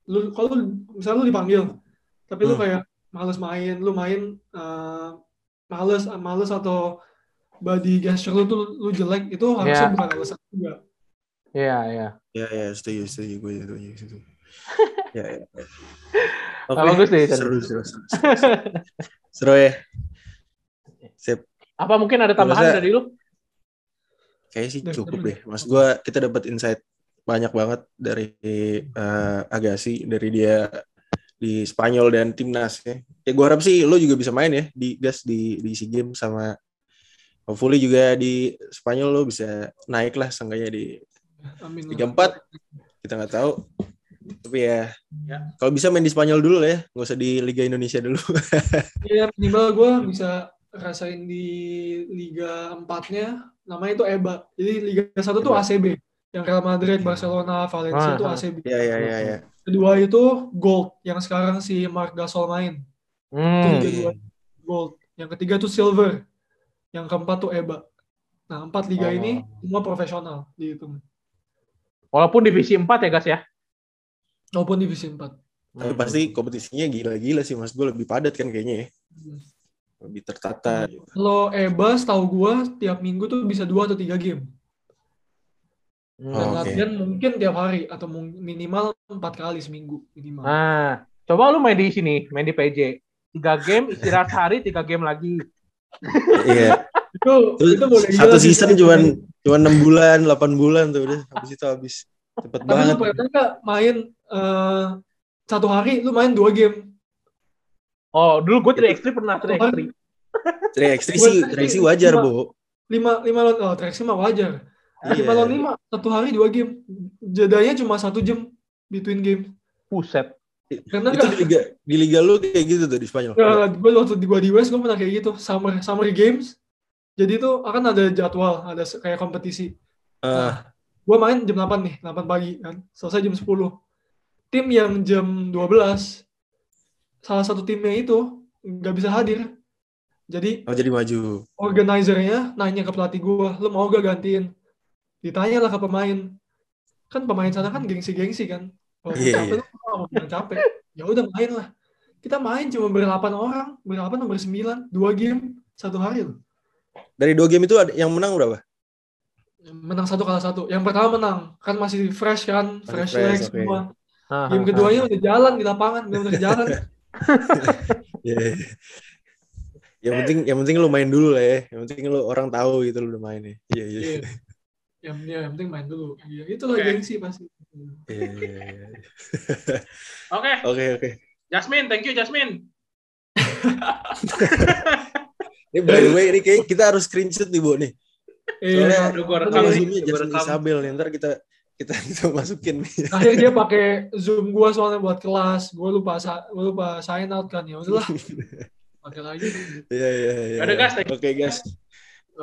Lu kalau lu- misalnya lu dipanggil, tapi lu Hmm. kayak males main, lu main eh, males males atau body gesture lu tuh lu jelek itu harusnya Iya. bukan alasan juga. Iya, iya. Iya, iya, setuju, setuju. Gue setuju, setuju. Ya, ya. Ah, bagus deh, seru, seru, seru, seru, seru. Seru ya. Sip. Apa mungkin ada tambahan rasa- dari lu? Kayaknya sih cukup deh. Mas gue kita dapat insight banyak banget dari eh, Agassi, dari dia di Spanyol dan timnas ya. Ya gue harap sih lo juga bisa main ya di gas di di SEA Games sama hopefully juga di Spanyol lo bisa naik lah seenggaknya di. Liga 4 kita nggak tahu. Tapi ya, Ya. kalau bisa main di Spanyol dulu lah ya, nggak usah di Liga Indonesia dulu. Iya, minimal gue bisa rasain di Liga 4-nya, namanya itu EBA. Jadi Liga 1 tuh. ACB. Yang Real Madrid, Barcelona, Valencia Ah, itu ah. ACB. Iya iya iya iya. Kedua itu Gold, yang sekarang si Mark Gasol main. Hmm. 2 Gold. Yang ketiga tuh Silver. Yang keempat tuh EBA. Nah, empat liga Oh. ini semua profesional dihitung. Walaupun divisi 4 ya, guys ya. Maupun divisi 4. Tapi pasti kompetisinya gila-gila sih mas. Gue lebih padat kan kayaknya ya. Lebih tertata. gitu. Kalau EBA setahu gue tiap minggu tuh bisa dua atau tiga game. Dan Oh, oke. latihan mungkin tiap hari atau minimal empat kali seminggu minimal. Nah, coba lu main di sini, main di PJ. Tiga game, istirahat sehari, tiga game lagi. Iya. itu Terus itu boleh satu gila sih. season cuman cuman 6 bulan, 8 bulan tuh udah habis itu habis. Cepet Tapi lu banget. pernah nggak main eh, satu hari lu main dua game? Oh, dulu gue 3x3 pernah 3x3. 3x3 sih, 3x3 wajar, Bu. Lima lima lawan oh track mah wajar. Iya. Lima lawan lima satu hari dua game. Jedanya cuma satu jam between game. Buset. Karena Itu nggak di liga di liga lu kayak gitu tuh di Spanyol. gue waktu di gua di West gue pernah kayak gitu summer summer games. Jadi itu akan ada jadwal, ada kayak kompetisi. Ah, gue main jam 8 nih, 8 pagi kan. Selesai jam 10. Tim yang jam 12, salah satu timnya itu nggak bisa hadir. Jadi oh jadi maju. organizernya nanya ke pelatih gue, lu mau gak gantiin? Ditanya lah ke pemain. Kan pemain sana kan gengsi-gengsi kan. Kalau Iya, capek, lu mau bilang capek. Ya udah main lah. Kita main cuma berdelapan orang, berdelapan nomor 9, dua game, satu hari loh. Dari dua game itu ada yang menang berapa? Menang satu kalah satu. Yang pertama menang, kan masih fresh kan, Masih fresh, fresh, legs oke. semua. Ah, Game ah, keduanya udah jalan di lapangan, udah udah jalan. Iya. yang penting yang penting lu main dulu lah ya. Yang penting lu orang tahu gitu lu udah main ya. Iya iya. Iya. Yang, ya, yang penting main dulu. Iya, itulah Oke. gengsi pasti. Iya, iya, iya. Oke, Oke oke. Jasmine, thank you Jasmine. Ini by the way ini kayak kita harus screenshot nih, Bu nih. Soalnya Iya, Udah gua rekam. Zoom-nya rekam. Isabel nih. Ntar kita kita kita masukin nih. Akhir dia pakai Zoom gua soalnya buat kelas. Gua lupa sa- gua lupa sign out kan ya. Udahlah. Pakai lagi. Iya iya iya. Guys, thank Oke guys.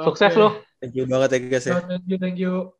Sukses lo. Thank you banget ya guys ya. Thank you, thank you.